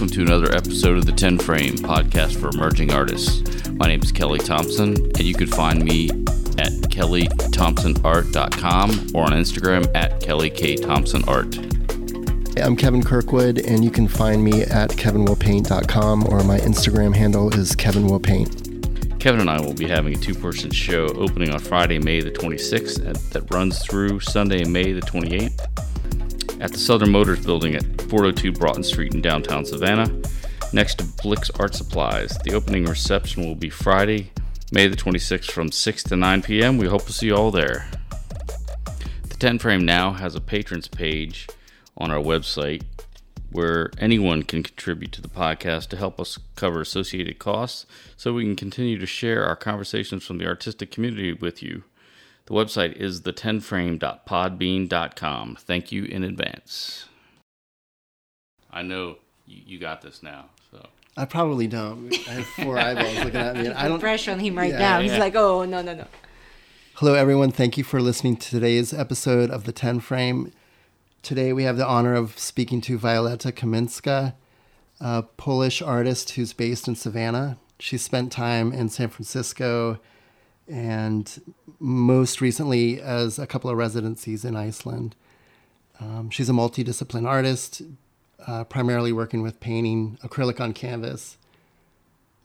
welcome to another episode of the 10 Frame podcast for emerging artists. My name is Kelly Thompson, and you can find me at kellythompsonart.com or on Instagram at kellykThompsonart. I'm Kevin Kirkwood, and you can find me at kevinwillpaint.com or my Instagram handle is kevinwillpaint. Kevin and I will be having a two person show opening on Friday, May the 26th, and that runs through Sunday, May the 28th at the Southern Motors Building at 402 Broughton Street in downtown Savannah, next to Blick's Art Supplies. The opening reception will be Friday, May the 26th from 6 to 9 p.m. We hope to see you all there. The 10 Frame now has a patrons page on our website where anyone can contribute to the podcast to help us cover associated costs so we can continue to share our conversations from the artistic community with you. The website is the10frame.podbean.com. Thank you in advance. I know you, you got this now, so. I probably don't. I have four eyeballs looking at me. And I don't. pressure on him right Yeah, now. yeah. He's like, oh no no no. Hello, everyone. Thank you for listening to today's episode of the 10 Frame. Today, we have the honor of speaking to Wioleta Kaminska, a Polish artist who's based in Savannah. She spent time in San Francisco and most recently as a couple of residencies in Iceland. Um, she's a multidiscipline artist, uh, primarily working with painting, acrylic on canvas,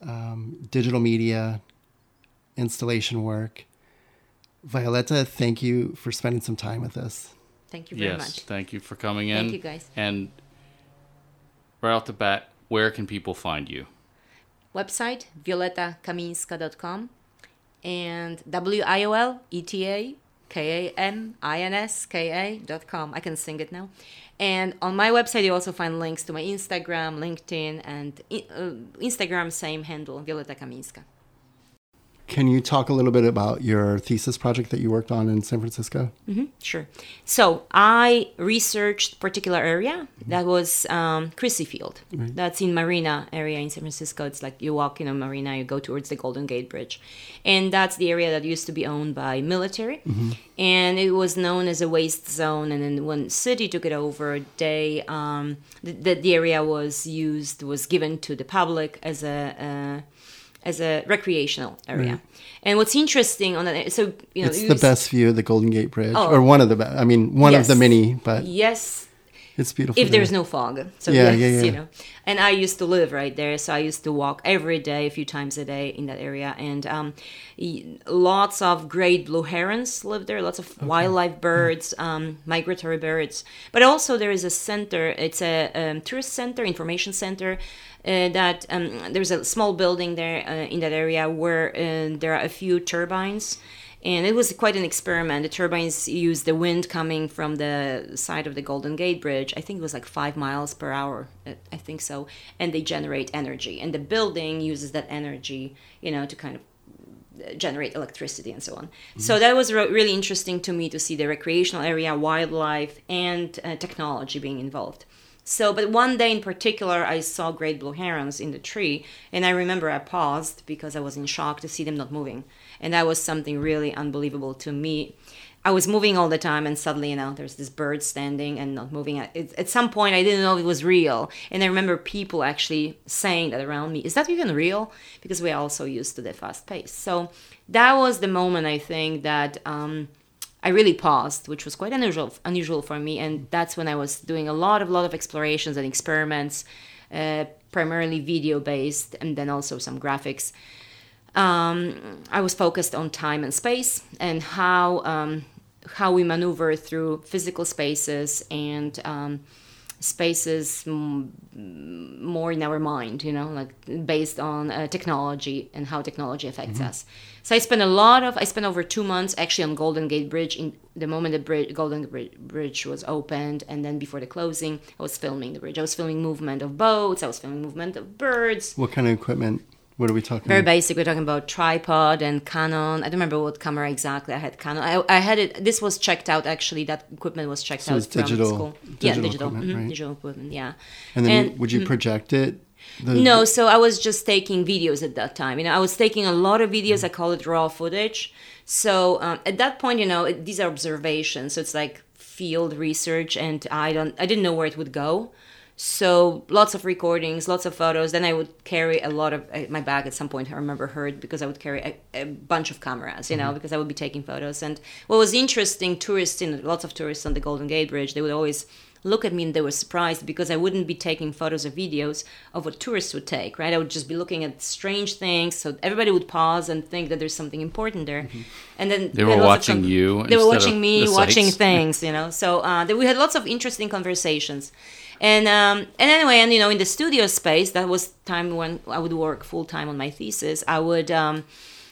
um, digital media, installation work. Wioleta, thank you for spending some time with us. Thank you very yes, much. thank you for coming in. Thank you, guys. And right off the bat, where can people find you? Website wioletakaminska.com and W I O L E T A K A M I N S K A dot com. I can sing it now. And on my website, you also find links to my Instagram, LinkedIn, and uh, Instagram, same handle, Wioleta Kaminska. Can you talk a little bit about your thesis project that you worked on in San Francisco? Sure. So I researched particular area that was um, Crissy Field. That's in Marina area in San Francisco. It's like you walk in a marina, you go towards the Golden Gate Bridge, and that's the area that used to be owned by military, and it was known as a waste zone. And then when city took it over, they um, the, the, the area was used was given to the public as a. Uh, as a recreational area, and what's interesting on that, so you know, It's the best view of the Golden Gate Bridge, Oh. or one of the best. I mean, one of the many, but yes, it's beautiful. if there. there's no fog. So Yeah, yes, yeah, yeah. you know. And I used to live right there, so I used to walk every day, a few times a day in that area, and um, lots of great blue herons live there. Lots of wildlife birds, um, migratory birds. But also there is a center. It's a um, tourist center, information center. Uh, that um, there's a small building there uh, in that area where uh, there are a few turbines and it was quite an experiment. The turbines used the wind coming from the side of the Golden Gate Bridge. I think it was like five miles per hour. I think so, and they generate energy, and the building uses that energy, you know, to kind of generate electricity and so on. So that was re- really interesting to me to see the recreational area, wildlife, and uh, technology being involved. So, but one day in particular, I saw great blue herons in the tree, and I remember I paused because I was in shock to see them not moving, and that was something really unbelievable to me. I was moving all the time, and suddenly, you know, there's this bird standing and not moving. At, it- at some point, I didn't know it was real, and I remember people actually saying that around me. Is that even real? Because we are also used to the fast pace. So that was the moment I think that. Um, I really paused, which was quite unusual unusual for me, and that's when I was doing a lot of lot of explorations and experiments, uh, primarily video based, and then also some graphics. Um, I was focused on time and space and how um, how we maneuver through physical spaces and um, spaces more in our mind, you know, like based on uh, technology and how technology affects us. So I spent a lot of, I spent over two months actually on Golden Gate Bridge. In the moment the bridge, Golden Gate Bridge was opened, and then before the closing, I was filming the bridge. I was filming movement of boats. I was filming movement of birds. What kind of equipment? What are we talking Very about? basic. We're talking about tripod and Canon. I don't remember what camera exactly. I had Canon. I, I had it. This was checked out actually. That equipment was checked So out it's from digital- school. digital yeah, digital. equipment, mhm, right? Digital equipment. Yeah. And then and- would you project it? The- No, so I was just taking videos at that time. You know, I was taking a lot of videos. I call it raw footage. So um, at that point, you know, it, these are observations. So it's like field research, and I don't, I didn't know where it would go. So lots of recordings, lots of photos. Then I would carry a lot of uh, my bag. At some point, I remember hurt because I would carry a, a bunch of cameras, you know, because I would be taking photos. And what was interesting, tourists in lots of tourists on the Golden Gate Bridge, they would always look at me and they were surprised because I wouldn't be taking photos or videos of what tourists would take, right? I would just be looking at strange things. So everybody would pause and think that there's something important there. And then They were had lots of watching you They were watching me, the watching things, you know. So uh, we had lots of interesting conversations. And um, and anyway, and you know, in the studio space, that was time when I would work full time on my thesis. I would, um,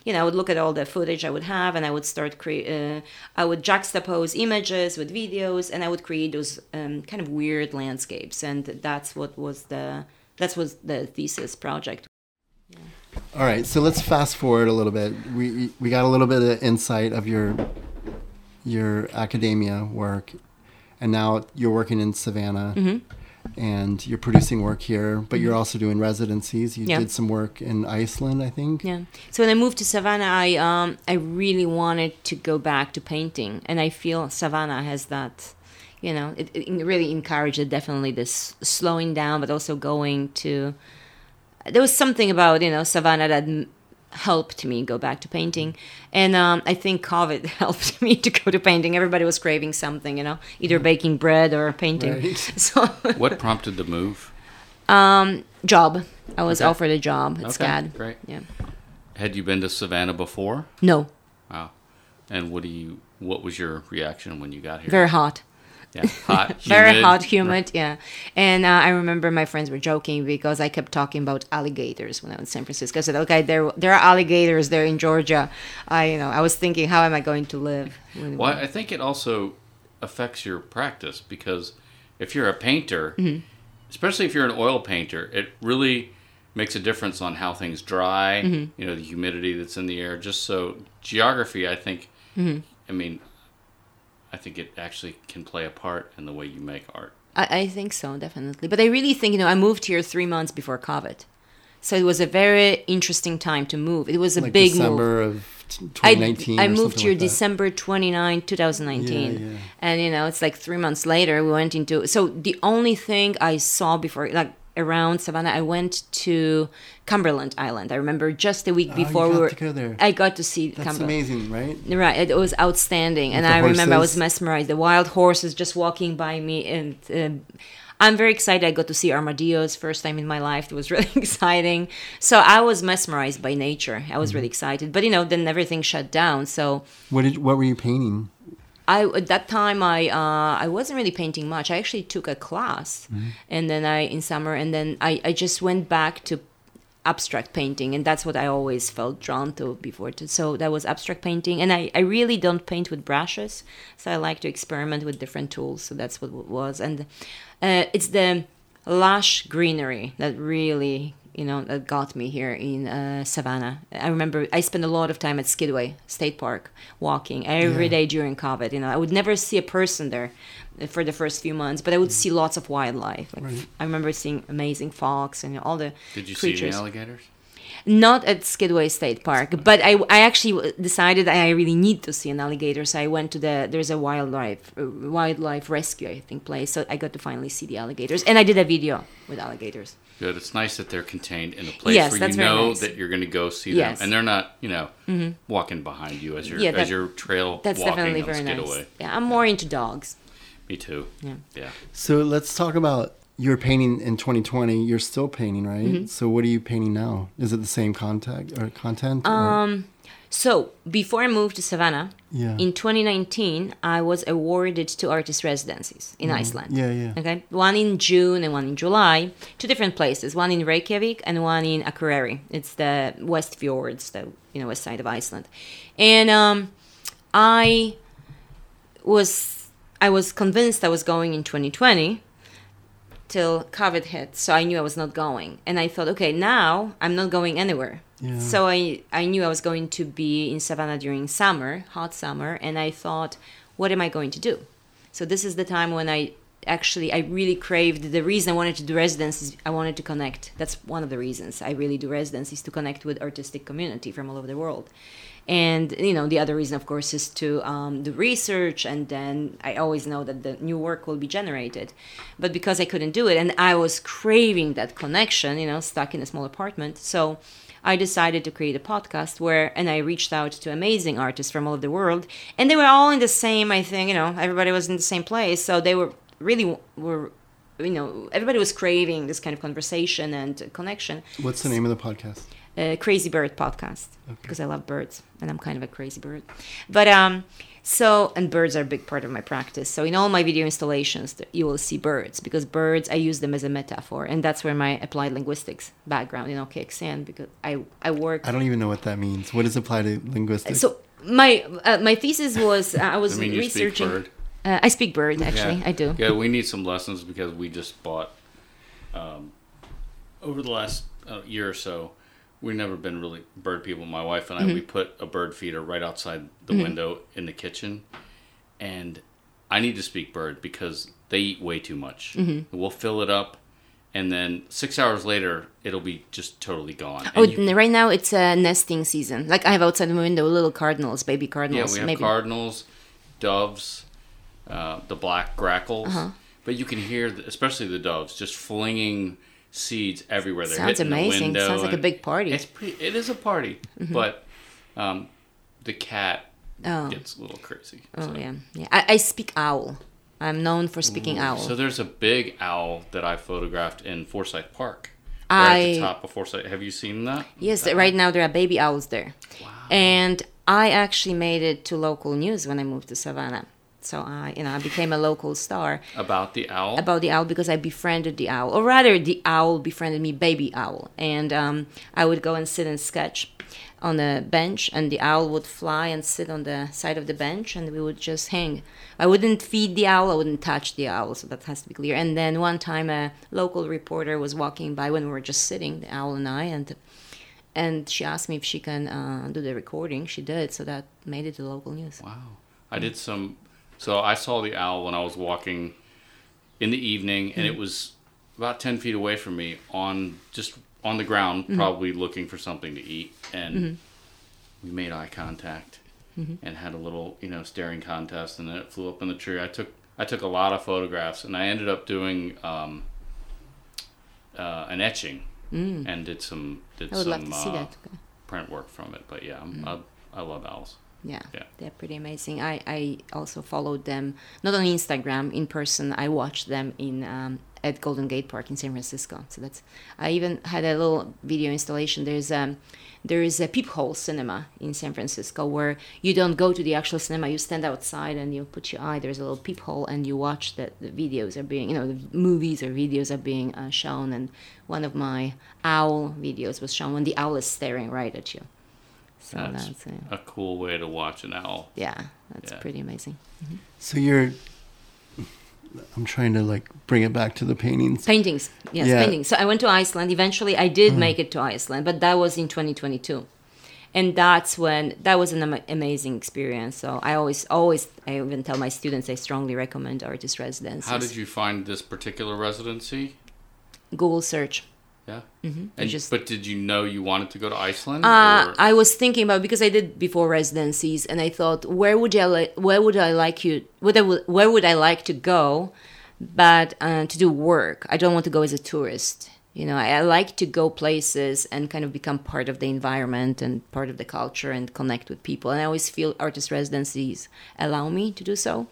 you know, I would look at all the footage I would have, and I would start create. Uh, I would juxtapose images with videos, and I would create those um, kind of weird landscapes, and that's what was the that's was the thesis project. All right, so let's fast forward a little bit. We we got a little bit of insight of your your academia work, and now you're working in Savannah, Mm-hmm. and you're producing work here. But you're also doing residencies. You Yeah. did some work in Iceland, I think. Yeah. So when I moved to Savannah, I um I really wanted to go back to painting, and I feel Savannah has that, you know, it, it really encouraged definitely this slowing down, but also going to. There was something about you know Savannah that helped me go back to painting, and um, I think COVID helped me to go to painting. Everybody was craving something, you know, either baking bread or painting. Right. So What prompted the move? job, I was Okay. offered a job at Okay, SCAD. great. Yeah. Had you been to Savannah before? No, Wow. And what do you? What was your reaction when you got here? very hot. Yeah, hot, very hot, humid, yeah. And uh, I remember my friends were joking because I kept talking about alligators when I was in San Francisco. I said, "Okay, there there are alligators there in Georgia." I you know I was thinking, how am I going to live? Well, I think it also affects your practice because if you're a painter, Mm-hmm. especially if you're an oil painter, it really makes a difference on how things dry. Mm-hmm. You know, the humidity that's in the air. Just so geography, I think. Mm-hmm. I mean, I think it actually can play a part in the way you make art. I, I think so, definitely. But I really think you know I moved here three months before COVID, so it was a very interesting time to move. It was a Like big move. Of 2019. I or moved here like that. December 29, 2019. Yeah, yeah. And, you know, it's like three months later, we went into. So the only thing I saw before, like around Savannah, I went to Cumberland Island. I remember just a week Oh, before we were. to go there. I got to see That's Cumberland. amazing, right? Right, it was outstanding, and the I remember I was mesmerized. The wild horses just walking by me, and um I'm very excited. I got to see armadillos first time in my life. It was really exciting. So I was mesmerized by nature. I was Mm-hmm. really excited, but you know, then everything shut down. So What did what were you painting? I at that time I uh, I wasn't really painting much. I actually took a class, and then I in summer, and then I I just went back to abstract painting and that's what i always felt drawn to before to so that was abstract painting and i, I really don't paint with brushes so i like to experiment with different tools so that's what it was. And uh, it's the lush greenery that really you know that got me here in uh, savannah. I remember i spent a lot of time at skidaway state park walking every day during covid. You know i would never see a person there for the first few months but i would see lots of wildlife. Like, i remember seeing amazing fox and all the Did you see creatures. any alligators? Not at Skidaway State Park, but I, I actually decided I really need to see an alligator. So I went to the there's a wildlife uh, wildlife rescue I think place. So I got to finally see the alligators, and I did a video with alligators. Good. It's nice that they're contained in a place Yes, where you know nice. that you're going to go see Yes. them, and they're not, you know, walking behind you as you're Yeah, as that- your trail That's walking definitely on very Skidaway. nice. Yeah, I'm more into dogs. Me too. Yeah. Yeah. So let's talk about your painting in 2020. You're still painting, right? Mm-hmm. So what are you painting now? Is it the same contact or content? or- Um, So before I moved to Savannah, Yeah. in 2019, I was awarded two artist residencies in Iceland. Mm-hmm. yeah, yeah. Okay, one in June and one in July, two different places. One in Reykjavik and one in Akureyri. It's the West Fjords, the you know west side of Iceland. And um, I was I was convinced I was going in 2020 till COVID hit, so I knew I was not going. And I thought, okay, now I'm not going anywhere. Yeah. So I, I knew I was going to be in Savannah during summer, hot summer, and I thought, what am I going to do? So this is the time when I actually I really craved the reason I wanted to do residencies. I wanted to connect. That's one of the reasons I really do residencies to connect with artistic community from all over the world. And you know, the other reason, of course, is to um, do research, and then I always know that the new work will be generated. But because I couldn't do it, and I was craving that connection, you know, stuck in a small apartment, so I decided to create a podcast where, and I reached out to amazing artists from all over the world, and they were all in the same. I think you know, everybody was in the same place, so they were really were you know everybody was craving this kind of conversation and connection What's the name of the podcast? Uh, crazy bird podcast because i love birds and i'm kind of a crazy bird but um so and birds are a big part of my practice so in all my video installations you will see birds because birds i use them as a metaphor and that's where my applied linguistics background you know kicks in because i i work I don't even know what that means. What does apply to linguistics? so my uh, my thesis was uh, i was I mean, you speak researching bird. Uh, i speak bird actually Yeah. i do Yeah, we need some lessons because we just bought um, over the last uh, year or so. We've never been really bird people. My wife and I Mm-hmm. we put a bird feeder right outside the window in the kitchen, and I need to speak bird because they eat way too much. Mm-hmm. We'll fill it up, and then six hours later it'll be just totally gone. Oh, And you- right now it's a nesting season. Like I have outside the window little cardinals, baby cardinals. Yeah, we have maybe. cardinals, doves, uh, the black grackles. Uh-huh. But you can hear, the, especially the doves, just flinging seeds everywhere. They're Sounds amazing. Sounds like a big party. Mm-hmm. It's pretty. It is a party, but um, the cat Oh. gets a little crazy. Oh so. yeah, yeah. I, I speak owl. I'm known for speaking owl. So there's a big owl that I photographed in Forsyth Park. Right at the I- top of Forsyth. Have you seen that? yes, right now there are baby owls there, Wow. and I actually made it to local news when I moved to Savannah. So I, you know, I became a local star About the owl. about the owl because I befriended the owl, or rather, the owl befriended me, baby owl, and um, I would go and sit and sketch on a bench, and the owl would fly and sit on the side of the bench, and we would just hang. I wouldn't feed the owl, I wouldn't touch the owl, so that has to be clear. And then one time, a local reporter was walking by when we were just sitting, the owl and I, and and she asked me if she can uh, do the recording. She did, so that made it to local news. Wow. I did some. So I saw the owl when I was walking in the evening, and it was about 10 feet away from me on just on the ground, probably looking for something to eat. And we made eye contact and had a little, you know, staring contest, and then it flew up in the tree. I took. I took a lot of photographs, and I ended up doing um, uh, an etching and did some did some love to see uh, that. print work from it. But yeah, I'm, I, I love owls. Yeah, Yeah. they're pretty amazing. I, I also followed them not on Instagram in person. I watched them in um, at Golden Gate Park in San Francisco. So that's I even had a little video installation. There's um there is a peephole cinema in San Francisco where you don't go to the actual cinema. You stand outside and you put your eye. There's a little peephole and you watch that the videos are being you know the movies or videos are being uh, shown. And one of my owl videos was shown when the owl is staring right at you. So That's that's, uh, a cool way to watch an owl. yeah, that's Yeah. pretty amazing. So you're. I'm trying to like bring it back to the paintings. Paintings, yes, Yeah. paintings. So I went to Iceland. Eventually, I did make it to Iceland, but that was in 2022, and that's when that was an ama- amazing experience. So I always, always, I even tell my students I strongly recommend artist residencies. How did you find this particular residency? Google search? Yeah. Mm-hmm. And just- but did you know you wanted to go to Iceland? Uh, I was thinking about because I did before residencies, and I thought, where would I like, where would I like you, where, would, where would I like to go, but uh, to do work. I don't want to go as a tourist. You know, I, I like to go places and kind of become part of the environment and part of the culture and connect with people. And I always feel artist residencies allow me to do so.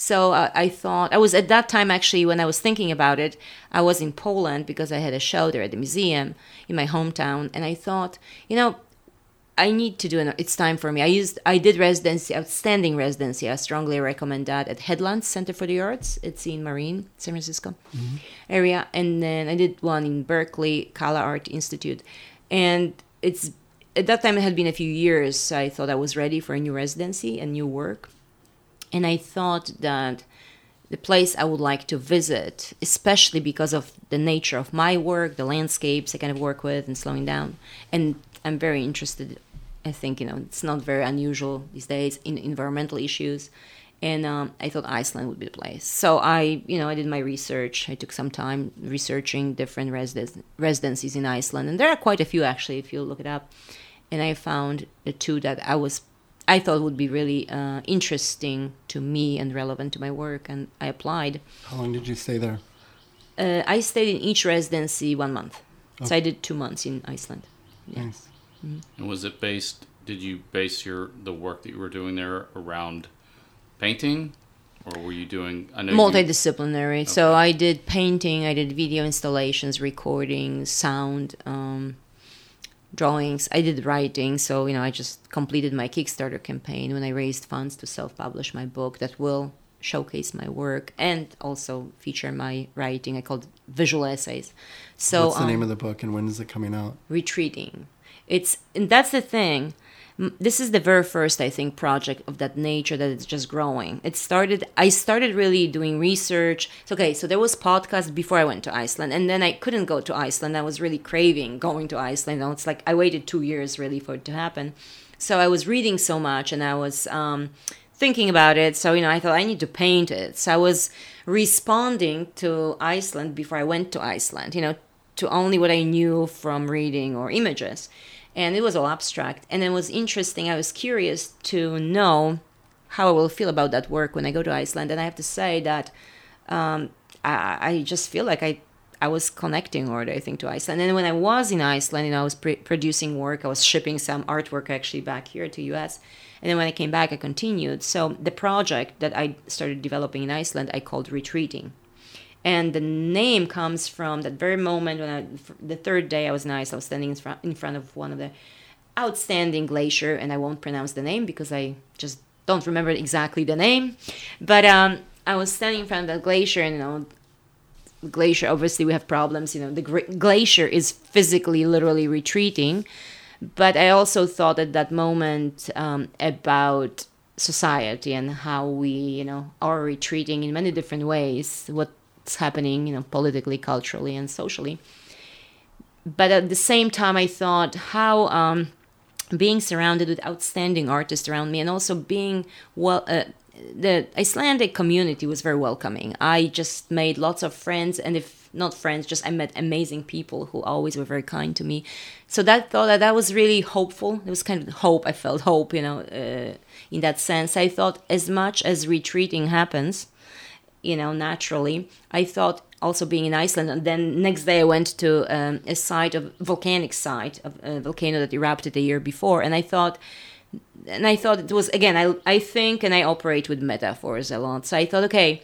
So uh, I thought I was at that time actually when I was thinking about it, I was in Poland because I had a show there at the museum in my hometown, and I thought, you know, I need to do an. It's time for me. I used. I did residency, outstanding residency. I strongly recommend that at Headlands Center for the Arts. It's in Marin, San Francisco area, and then I did one in Berkeley, Kala Art Institute, and it's at that time it had been a few years. I thought I was ready for a new residency and new work, and I thought that the place I would like to visit, especially because of the nature of my work, the landscapes I kind of work with, and slowing down. And I'm very interested. I think you know it's not very unusual these days in environmental issues, and um, I thought Iceland would be the place. So I, you know, I did my research. I took some time researching different residence, residencies in Iceland, and there are quite a few actually if you look it up. and I found the two that I was I thought would be really uh, interesting to me and relevant to my work, and I applied. How long did you stay there? Uh, I stayed in each residency one month, so I did two months in Iceland. Yeah. Nice. And was it based? Did you base your the work that you were doing there around painting, or were you doing? I know you- multidisciplinary. So I did painting, I did video installations, recording, sound, um, drawings. I did writing. So you know, I just completed my Kickstarter campaign when I raised funds to self-publish my book that will showcase my work and also feature my writing. I called visual essays. So What's the name um, of the book and when is it coming out? retreating. It's and that's the thing. This is the very first, I think, project of that nature that it's just growing. It started. I started really doing research. So, okay, so there was podcast before I went to Iceland, and then I couldn't go to Iceland. I was really craving going to Iceland. Know, it's like I waited two years really for it to happen. So I was reading so much, and I was um, thinking about it. So you know, I thought I need to paint it. So I was responding to Iceland before I went to Iceland. You know, to only what I knew from reading or images. And it was all abstract. And it was interesting. I was curious to know how I will feel about that work when I go to Iceland. And I have to say that um, I, I just feel like I, I was connecting already, I think, to Iceland. And when I was in Iceland, you know, I was pre- producing work. I was shipping some artwork actually back here to US. And then when I came back, I continued. So the project that I started developing in Iceland, I called Retreating and the name comes from that very moment when I, the third day I was in Iceland, I was standing in front, in front of one of the outstanding glacier, and I won't pronounce the name because I just don't remember exactly the name. But um, I was standing in front of the glacier, and you know, glacier. Obviously, we have problems. You know, the glacier is physically, literally retreating. But I also thought at that moment um, about society and how we, you know, are retreating in many different ways. What's happening, you know, politically, culturally, and socially. But at the same time, I thought how um, being surrounded with outstanding artists around me, and also being well. Uh, the Icelandic community was very welcoming. I just made lots of friends, and if not friends, just I met amazing people who always were very kind to me. So that thought that that was really hopeful. It was kind of hope. I felt hope, you know, uh, in that sense. I thought as much as retreating happens, you know, naturally, I thought also being in Iceland, and then next day I went to um, a site of volcanic site of a volcano that erupted the year before, and I thought and I thought it was again I I think and I operate with metaphors a lot. So I thought okay,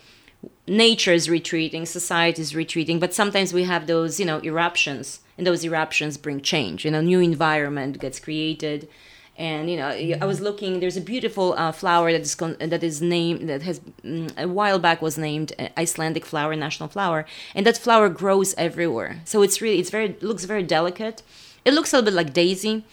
nature is retreating, society is retreating, but sometimes we have those you know eruptions, and those eruptions bring change. You know, new environment gets created. And you know, I was looking. There's a beautiful uh, flower that is con- that is named that has mm, a while back was named uh, Icelandic flower, national flower, and that flower grows everywhere. So it's really it's very looks very delicate. It looks a little bit like daisy,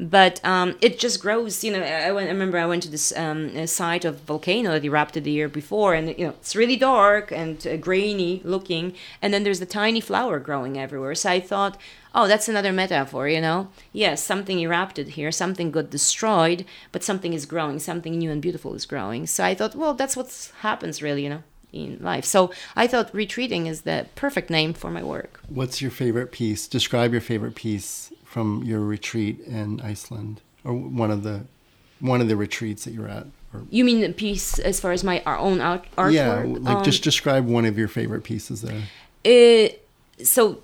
but um, it just grows. You know, I, went, I remember I went to this um, site of volcano that erupted the year before, and you know it's really dark and uh, grainy looking, and then there's the tiny flower growing everywhere. So I thought, oh, that's another metaphor. You know, yes, something erupted here, something got destroyed, but something is growing, something new and beautiful is growing. So I thought, well, that's what happens, really. You know. In life. So I thought retreating is the perfect name for my work. What's your favorite piece? Describe your favorite piece from your retreat in Iceland, or one of the one of the retreats that you're at. Or, You mean the piece as far as my our own art, artwork? yeah, like Um, just describe one of your favorite pieces there. it, so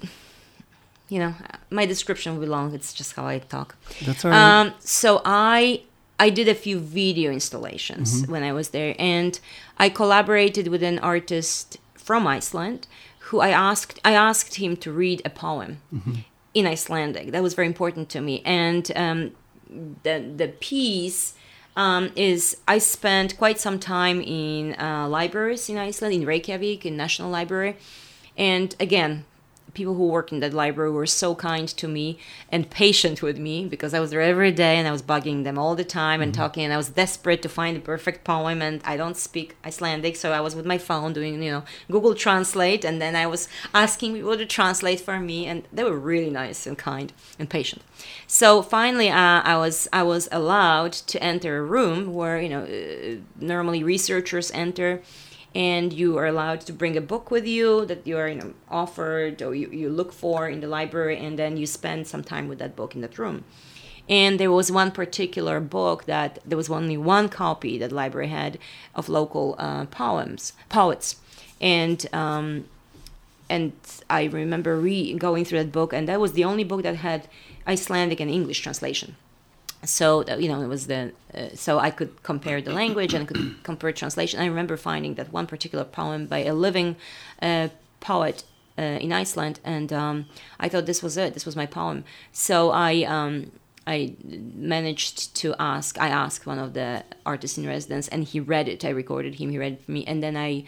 you know my description will be long it's just how i talk That's all right. um, so i i did a few video installations when i was there and i collaborated with an artist from iceland who i asked i asked him to read a poem in icelandic. That was very important to me. And um, the the piece um, is I spent quite some time in uh, libraries in Iceland, in Reykjavik, in National Library, and again, people who worked in that library were so kind to me and patient with me because I was there every day and I was bugging them all the time and talking and I was desperate to find the perfect poem and I don't speak Icelandic so I was with my phone doing you know Google Translate and then I was asking people to translate for me and they were really nice and kind and patient. So finally uh, I was I was allowed to enter a room where you know uh, normally researchers enter and you are allowed to bring a book with you that you are you know offered or you, you look for in the library and then you spend some time with that book in that room And there was one particular book that there was only one copy that the library had of local uh, poems, poets, and um, and I remember re going through that book, and that was the only book that had Icelandic and English translation. So you know, it was the uh, so I could compare the language and I could compare translation. I remember finding that one particular poem by a living uh, poet uh, in Iceland, and um, I thought this was it. This was my poem. So I. Um, I managed to ask. I asked one of the artists in residence, and he read it. I recorded him. He read it for me, and then I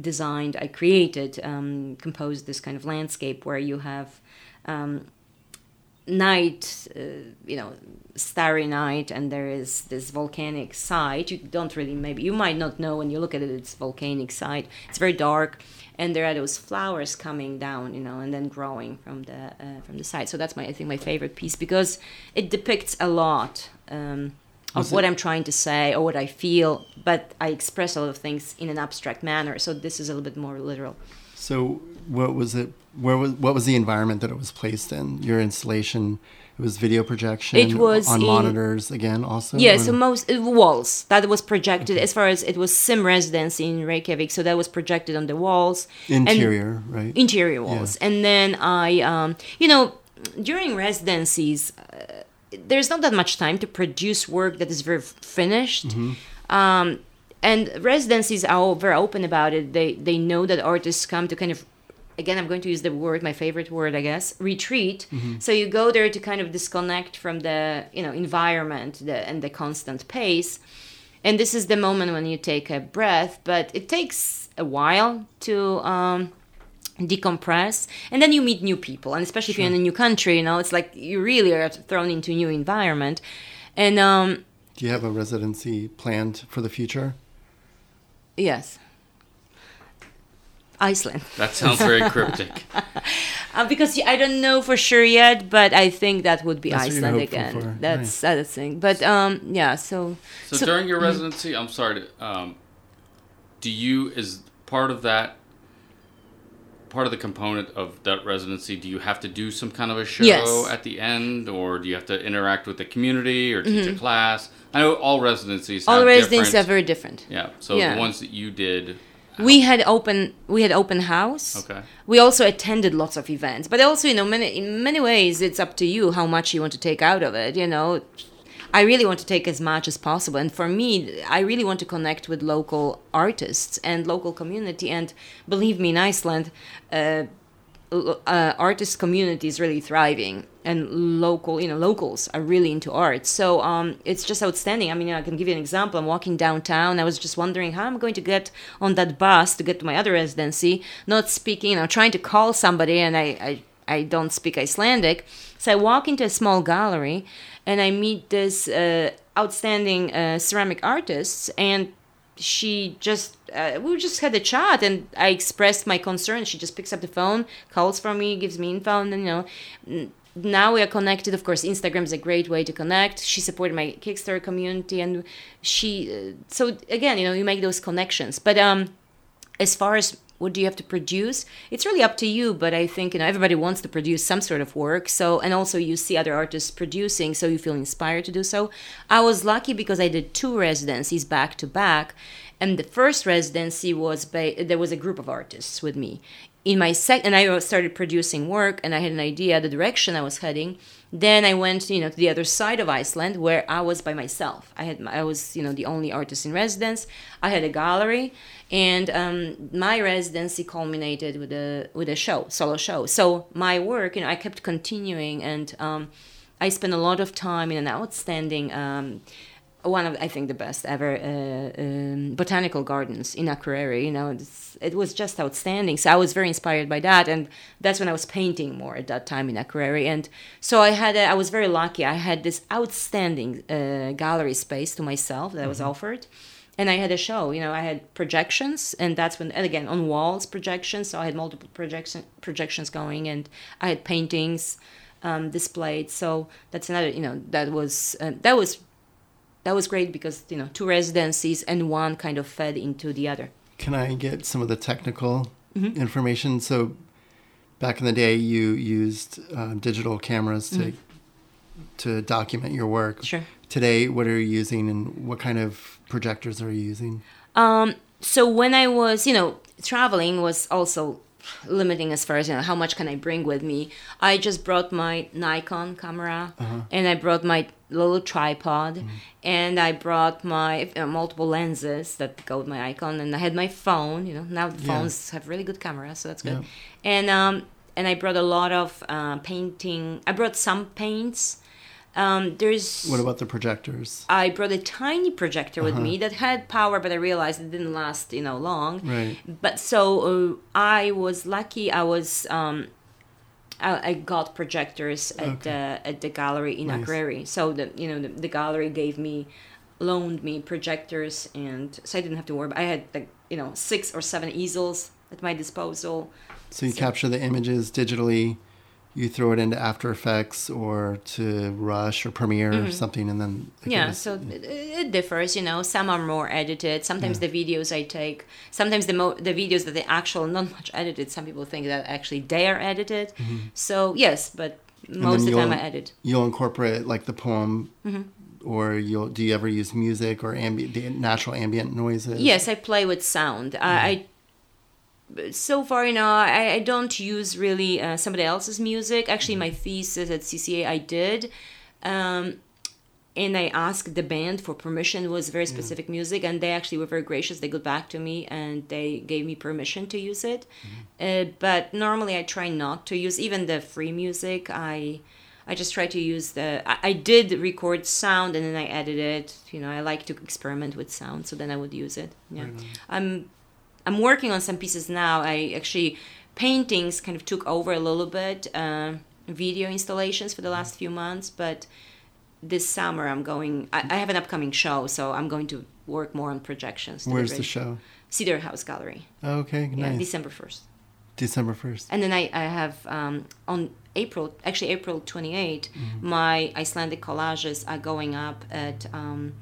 designed, I created, um, composed this kind of landscape where you have um, night, uh, you know, starry night, and there is this volcanic side. You don't really, maybe, you might not know when you look at it, it's volcanic side. It's very dark, and there are those flowers coming down, you know, and then growing from the uh, from the side. So that's my, I think, my favorite piece because it depicts a lot. Um, of what I'm trying to say or what I feel, but I express a lot of things in an abstract manner. So this is a little bit more literal. So what was it? Where was what was the environment that it was placed in? Your installation. It was video projection. It was on in- monitors again. Also. Yeah, Or- so most uh, walls that was projected as far as it was SÍM residence in Reykjavik, so that was projected on the walls. And- interior, right? interior walls and then i um, you know during residencies uh, there's not that much time to produce work that is very finished. Um, and residencies are very open about it. They they know that artists come to kind of again i'm going to use the word my favorite word i guess retreat. So you go there to kind of disconnect from the you know environment the, and the constant pace. And this is the moment when you take a breath but it takes a while to um, decompress and then you meet new people and especially if you're in a new country you know it's like you really are thrown into a new environment and um Do you have a residency planned for the future? yes iceland That sounds very cryptic. uh, because i don't know for sure yet but i think that would be That's what you're iceland again for. that's Nice. that's the thing but um yeah so So, So- during your residency, I'm sorry to, um, do you is part of that part of the component of that residency? Do you have to do some kind of a show Yes. at the end, or do you have to interact with the community or teach a class? I know all residencies. Mm-hmm. all have residents are very different Yeah. So Yeah. the ones that you did. we had open we had open house Okay. we also attended lots of events but also you know many in many ways it's up to you how much you want to take out of it you know i really want to take as much as possible. And for me i really want to connect with local artists and local community. And believe me in iceland uh, uh, artist community is really thriving. And local you know locals are really into art. So um, it's just outstanding. I mean i can give you an example. I'm walking downtown. I was just wondering how i'm going to get on that bus to get to my other residency. Not speaking you know trying to call somebody and i i, I don't speak icelandic. So i walk into a small gallery and i meet this uh, outstanding uh, ceramic artist, and she just uh, we just had a chat and i expressed my concern. She just picks up the phone calls for me gives me info and then you know now we are connected. Of course instagram is a great way to connect. She supported my kickstarter community and she uh, so again you know you make those connections. But um as far as what do you have to produce? It's really up to you but i think you know everybody wants to produce some sort of work. So and also you see other artists producing so you feel inspired to do so. I was lucky because i did two residencies back to back. And the first residency was by there was a group of artists with me in my second and i started producing work and i had an idea the direction i was heading. Then i went you know to the other side of iceland where i was by myself. I had i was you know the only artist in residence. I had a gallery and um, my residency culminated with a with a show solo show. So my work you know i kept continuing and um, i spent a lot of time in an outstanding um, one of I think the best ever uh, um, botanical gardens in Akureyri. You know, it's, it was just outstanding. So I was very inspired by that, and that's when I was painting more at that time in Akureyri. And so I had, a, I was very lucky. I had this outstanding uh, gallery space to myself that I was offered. And I had a show, you know, I had projections, and that's when, and again, on walls projections. So I had multiple projection projections going, and I had paintings um, displayed. So that's another, you know, that was uh, that was that was great because you know two residencies and one kind of fed into the other Can I get some of the technical Mm-hmm. information? So, back in the day, you used uh, digital cameras to Mm-hmm. to document your work. Sure. Today, what are you using, and what kind of projectors are you using? Um, so when I was, you know, traveling was also limiting as far as you know how much can I bring with me. I just brought my Nikon camera and I brought my little tripod and I brought my uh, multiple lenses that go with my Nikon and I had my phone. You know now the Yeah. phones have really good cameras, so that's good. Yeah. And um and I brought a lot of uh, painting. I brought some paints. Um, there's What about the projectors? I brought a tiny projector with Uh-huh. me that had power, but I realized it didn't last, you know, long. Right. But so uh, I was lucky. I was um, I, I got projectors at the uh, at the gallery in Nice. So the you know the, the gallery gave me loaned me projectors, and so I didn't have to worry. I had like you know six or seven easels at my disposal. So you So- capture the images digitally, you throw it into After Effects or to Rush or Premiere or something, and then Mm-hmm. yeah so it, it differs you know. Some are more edited. Sometimes the videos i take sometimes the mo- the videos that they actual not much edited some people think that actually they are edited. So yes but most of the time i edit. you'll incorporate like the poem, Mm-hmm. or you'll do you ever use music or ambient, the natural ambient noises? yes i play with sound. I, I so far you know i, I don't use really uh, somebody else's music actually my thesis at cca i did um, and I asked the band for permission. It was very specific music, and they actually were very gracious. They got back to me and they gave me permission to use it. Uh, but normally, I try not to use even the free music. I I just try to use the. I, I did record sound and then I edit it. You know, I like to experiment with sound, so then I would use it. Yeah, I'm I'm working on some pieces now. I actually paintings kind of took over a little bit. Uh, video installations for the last few months, but this summer I'm going. I, I have an upcoming show, so I'm going to work more on projections. Where's the show? Cedar House Gallery. Okay, Yeah, nice. December first. December first. And then I, I have um, on April, actually April 28, Mm-hmm. my Icelandic collages are going up at um,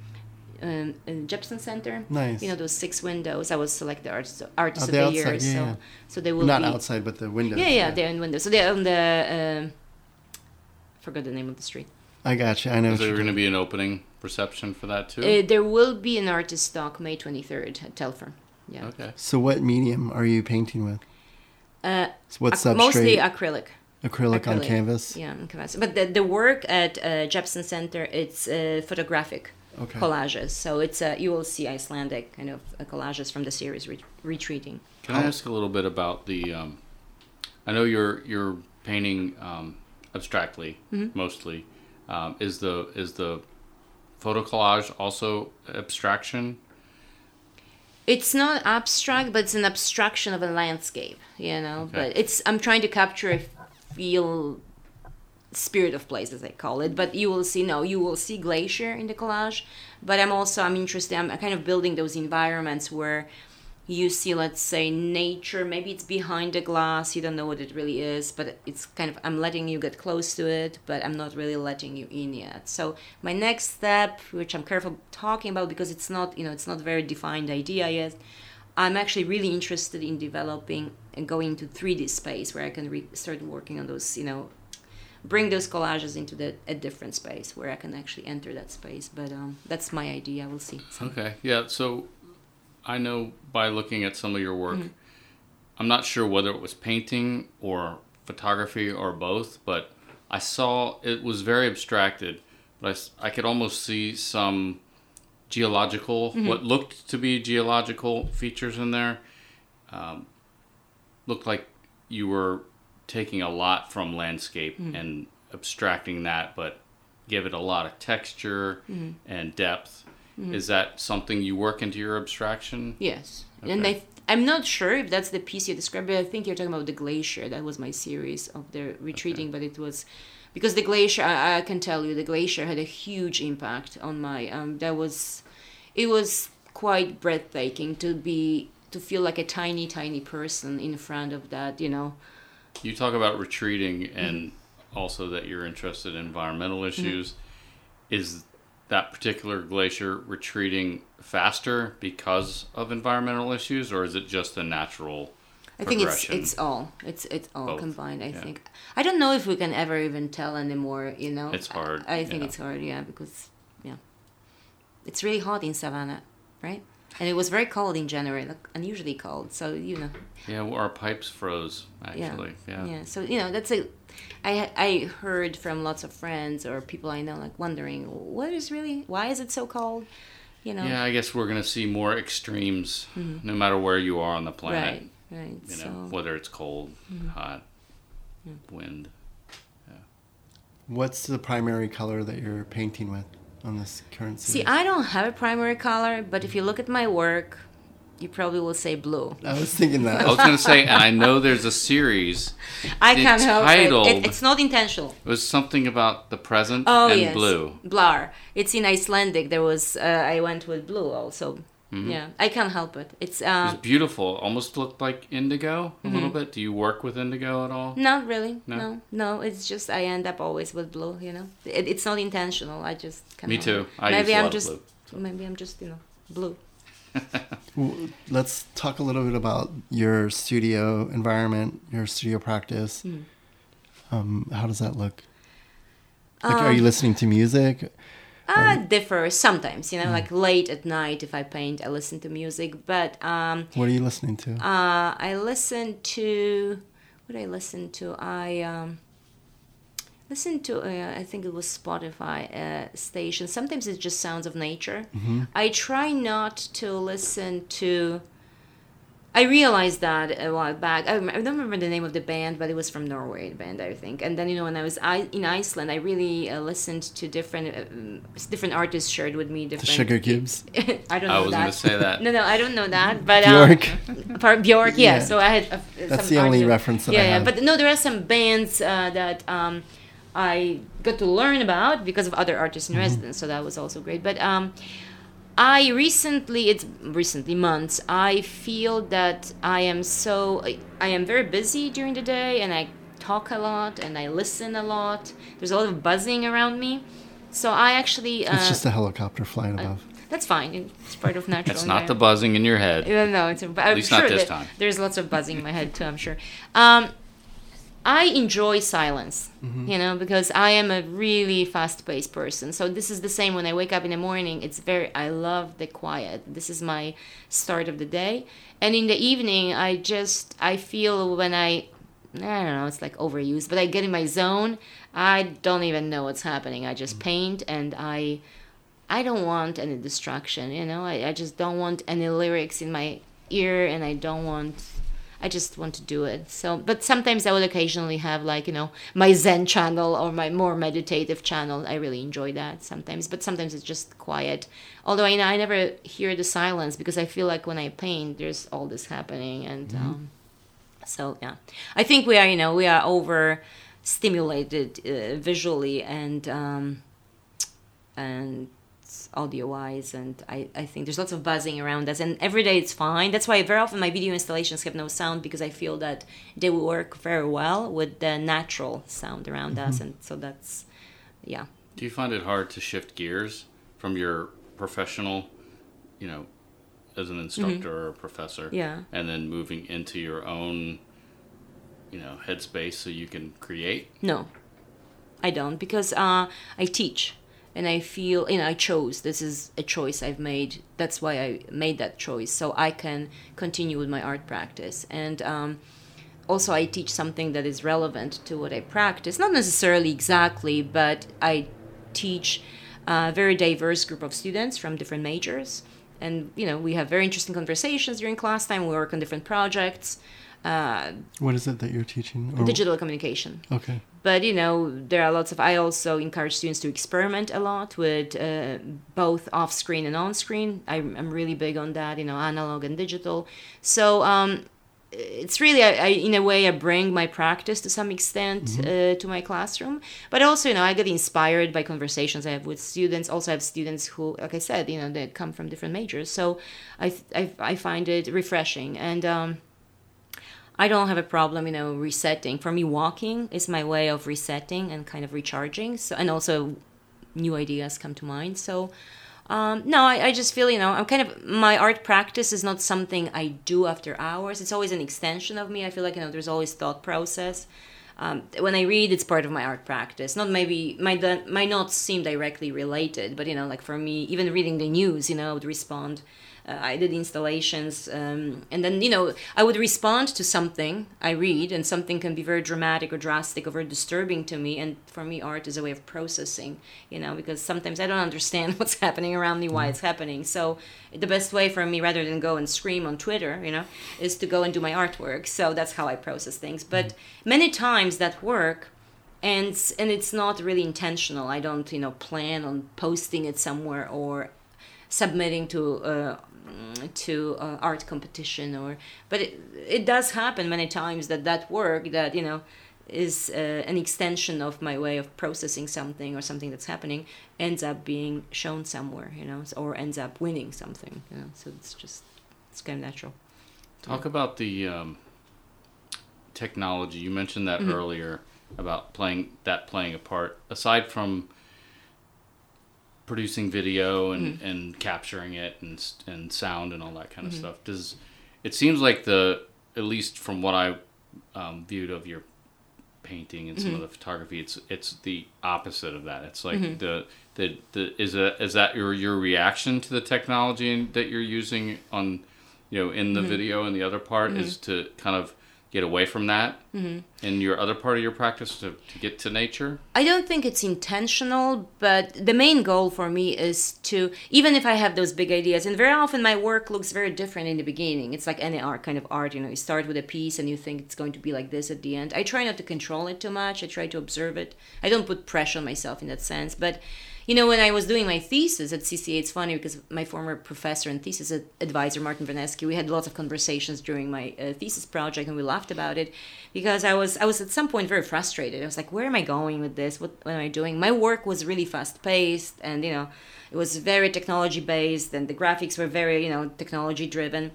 um, in Jepson Center. Nice. You know those six windows. I was selected artist, artist Oh, of the the outside, year. yeah, so yeah. so they will Not be outside, but the windows. Yeah, yeah, they're in windows. So they're on the. Um, forgot the name of the street. I got you. I know. Is there going to be an opening reception for that too? Uh, there will be an artist talk May 23rd at Telfair. Yeah. okay. So, what medium are you painting with? Uh, So what ac- substrate? mostly acrylic. acrylic, on canvas. Yeah, on canvas. But the, the work at uh, Jepson Center, it's uh, photographic Okay. collages. So it's a, you will see Icelandic kind of uh, collages from the series Re- Retreating. Can I ask a little bit about the? Um, I know you're you're painting um, abstractly Mm-hmm. mostly. Um, is the is the photo collage also abstraction? It's not abstract, but it's an abstraction of a landscape, you know. Okay. But it's I'm trying to capture a feel spirit of place as I call it. But you will see no, you will see glacier in the collage. But I'm also I'm interested. I'm kind of building those environments where you see, let's say, nature. Maybe it's behind the glass. You don't know what it really is, but it's kind of I'm letting you get close to it, but I'm not really letting you in yet. So my next step, which I'm careful talking about because it's not you know it's not very defined idea yet. I'm actually really interested in developing and going to 3D space where I can re- start working on those, you know, bring those collages into the, a different space where I can actually enter that space. But um, that's my idea. We'll see. Okay. Yeah. So I know by looking at some of your work, Mm-hmm. I'm not sure whether it was painting or photography or both, but I saw it was very abstracted, but I I, could almost see some geological, Mm-hmm. what looked to be geological features in there. Um, looked like you were taking a lot from landscape Mm-hmm. and abstracting that, but give it a lot of texture Mm-hmm. and depth. Is that something you work into your abstraction? Yes. And I, I'm not sure if that's the piece you described, but I think you're talking about the glacier. That was my series of the retreating, but it was because the glacier. I, I can tell you, the glacier had a huge impact on my. Um, that was, it was quite breathtaking to be to feel like a tiny, tiny person in front of that. You know. You talk about retreating mm-hmm. and also that you're interested in environmental mm-hmm. issues. Is that particular glacier retreating faster because of environmental issues, or is it just a natural I think it's it's all it's it's all Both, combined. I yeah. think I don't know if we can ever even tell anymore. You know, It's hard, I, I think yeah. it's hard. Yeah, because yeah, it's really hot in Savannah, right? And it was very cold in January, like unusually cold. So you know, Yeah, well, our pipes froze actually. Yeah. yeah. So you know, that's a. I I heard from lots of friends or people I know like wondering what is really why is it so cold, you know. Yeah, I guess we're gonna see more extremes, no matter where you are on the planet. Mm-hmm. Right. Right. You know, so Mm-hmm. whether it's cold, hot, wind. Yeah. What's the primary color that you're painting with on this current see. I don't have a primary color, but if you look at my work, you probably will say blue. I was thinking that. I was gonna say, and I know there's a series. I can't help it. it. It's not intentional. It was something about the present Oh and yes, blue. Blar. It's in Icelandic. There was. Uh, I went with blue also. Mm-hmm. Yeah, I can't help it. It's It um, was beautiful. Almost looked like indigo a Mm-hmm. Bit. Do you work with indigo at all? Not really. No? No? no, It's just I end up always with blue. You know, it, it's not intentional. I just. Can't Me too. it. I maybe use a I'm lot just. of blue. Maybe I'm just you know blue. Let's talk a little bit about your studio environment, your studio practice. Hmm. Um, how does that look? Like, are you listening to music? Uh, differ sometimes. You know, like late at night if I paint, I listen to music. But um, What are you listening to? Uh, I listen to what did I listen to? I um, listened to uh, I think it was Spotify uh, station. Sometimes it's just sounds of nature. I try not to listen to. I realized that a while back. I, I don't remember the name of the band, but it was from Norway, the band I think. And then you know when I was I, in Iceland, I really uh, listened to different um, different artists shared with me The different. Sugarcubes? I don't know I was that. gonna say that. No, no, I don't know that. But Bjork? Um, for Bjork, yeah. Yeah. So I had. Uh, That's some the only artists- reference that yeah, I yeah. But no, there are some bands uh, that um, I got to learn about because of other artists in Mm-hmm. residence. So that was also great. But um, I recently, it's recently months, I feel that I am so, I, I am very busy during the day and I talk a lot and I listen a lot. There's a lot of buzzing around me. So I actually, uh, It's just a helicopter flying above. that's fine. It's part of natural. It's not the buzzing in your head. Yeah, no, it's a, at least not this time. There's lots of buzzing in my head too. I'm sure. Um, I enjoy silence, Mm-hmm. you know, because I am a really fast-paced person. So this is the same when I wake up in the morning. It's very I love the quiet. This is my start of the day, and in the evening I just I feel when I I don't know, it's like overused, but I get in my zone. I don't even know what's happening. I just paint and I I don't want any distraction, you know. I, I just don't want any lyrics in my ear and I don't want I just want to do it. So but sometimes I will occasionally have like, you know, my Zen channel or my more meditative channel. I really enjoy that sometimes. But sometimes it's just quiet. Although I, I never hear the silence because I feel like when I paint there's all this happening and um so yeah, I think we are you know we are over stimulated uh, visually and um, and audio wise and I, I think there's lots of buzzing around us and every day it's fine that's why very often my video installations have no sound because i feel that they will work very well with the natural sound around us and so that's yeah Do you find it hard to shift gears from your professional, you know, as an instructor or a professor, Mm-hmm. Yeah. and then moving into your own, you know, headspace so you can create? No, I don't because uh, I teach and I feel you know I chose this is a choice I've made. That's why I made that choice so I can continue with my art practice and. Um, also, I teach something that is relevant to what I practice. Not necessarily exactly, but I teach a very diverse group of students from different majors. And, you know, we have very interesting conversations during class time. We work on different projects, uh, What is it that you're teaching? Or- digital communication. Okay. but you know there are lots of i also encourage students to experiment a lot with uh, both off screen and on screen I'm, I'm really big on that you know analog and digital. So um, it's really I, I, in a way i bring my practice to some extent uh, to my classroom. But also you know i get inspired by conversations i have with students. Also I have students who like i said you know they come from different majors. So i, I, I find it refreshing. And um, I don't have a problem, you know, resetting. For me, walking is my way of resetting and kind of recharging. So, and also, new ideas come to mind. So, Um, no, I, I just feel, you know, I'm kind of, my art practice is not something I do after hours. It's always an extension of me. I feel like, you know, there's always thought process. Um, when I read, it's part of my art practice. Not maybe, might, might not seem directly related, but, you know, like for me, even reading the news, you know, I would respond uh, I did installations, um, and then you know I would respond to something I read, and something can be very dramatic or drastic or very disturbing to me. And for me, art is a way of processing, you know, because sometimes I don't understand what's happening around me, why it's happening. So the best way for me, rather than go and scream on Twitter, you know, is to go and do my artwork. So that's how I process things. But many times that work and and it's not really intentional i don't you know plan on posting it somewhere or submitting to uh, to uh, art competition or but it, it does happen many times that that work that you know is uh, an extension of my way of processing something or something that's happening ends up being shown somewhere you know or ends up winning something you know so it's just it's kind of natural talk yeah. about the um, technology you mentioned that mm-hmm. earlier about playing that playing a part aside from producing video and, mm-hmm. and capturing it and and sound and all that kind of mm-hmm. stuff. Does it seems like the at least from what I um, viewed of your painting and some mm-hmm. of the photography, it's it's the opposite of that. It's like mm-hmm. the the the is a is that your your reaction to the technology that you're using on you know in the mm-hmm. video and the other part is mm-hmm. to kind of get away from that mm-hmm. in your other part of your practice to, to get to nature? I don't think it's intentional, but the main goal for me is to, even if I have those big ideas, and very often my work looks very different in the beginning. It's like any art, kind of art, you know, you start with a piece and you think it's going to be like this at the end. I try not to control it too much, I try to observe it. I don't put pressure on myself in that sense, but you know, when I was doing my thesis at CCA, it's funny because my former professor and thesis advisor, Martin Venezky, we had lots of conversations during my uh, thesis project and we laughed about it because I was, I was at some point very frustrated. I was like, where am I going with this? What, what am I doing? My work was really fast paced and, you know, it was very technology based and the graphics were very, you know, technology driven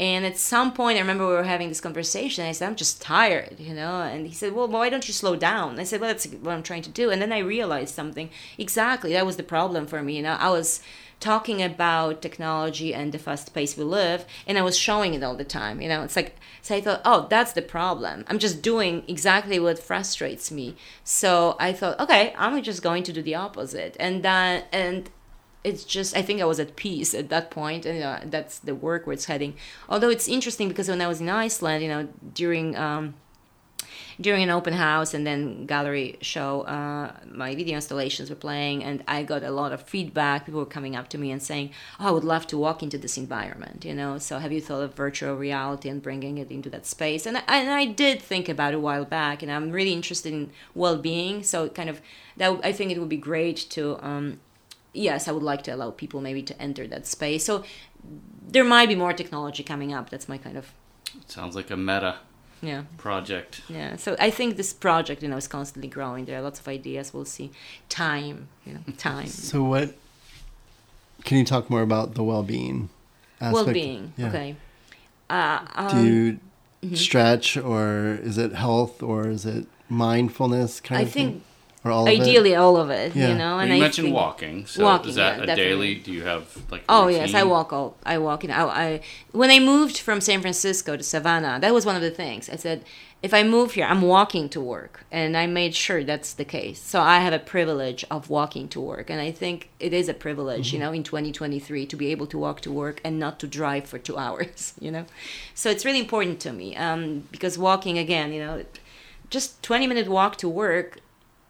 and at some point, I remember we were having this conversation. I said, I'm just tired, you know? And he said, Well, why don't you slow down? I said, Well, that's what I'm trying to do. And then I realized something. Exactly. That was the problem for me. You know, I was talking about technology and the fast pace we live, and I was showing it all the time. You know, it's like, so I thought, Oh, that's the problem. I'm just doing exactly what frustrates me. So I thought, Okay, I'm just going to do the opposite. And that, and it's just I think I was at peace at that point, and that's the work where it's heading. Although it's interesting because when I was in Iceland, you know, during um, during an open house and then gallery show, uh, my video installations were playing, and I got a lot of feedback. People were coming up to me and saying, "Oh, I would love to walk into this environment." You know, so have you thought of virtual reality and bringing it into that space? And I, and I did think about it a while back, and I'm really interested in well-being. So kind of that I think it would be great to. Um, yes, I would like to allow people maybe to enter that space. So there might be more technology coming up. That's my kind of. It sounds like a meta. Yeah. Project. Yeah. So I think this project, you know, is constantly growing. There are lots of ideas. We'll see. Time. You know, time. So what? Can you talk more about the well-being? Aspect? Well-being. Yeah. Okay. Uh, um, Do you mm-hmm. stretch, or is it health, or is it mindfulness? Kind I of think thing? Or all ideally of all of it yeah. you know and well, you I mentioned walking so walking, is that yeah, a definitely. daily do you have like oh routine? yes i walk all i walk you know I, I when i moved from san francisco to savannah that was one of the things i said if i move here i'm walking to work and i made sure that's the case so i have a privilege of walking to work and i think it is a privilege mm-hmm. you know in 2023 to be able to walk to work and not to drive for two hours you know so it's really important to me um, because walking again you know just 20 minute walk to work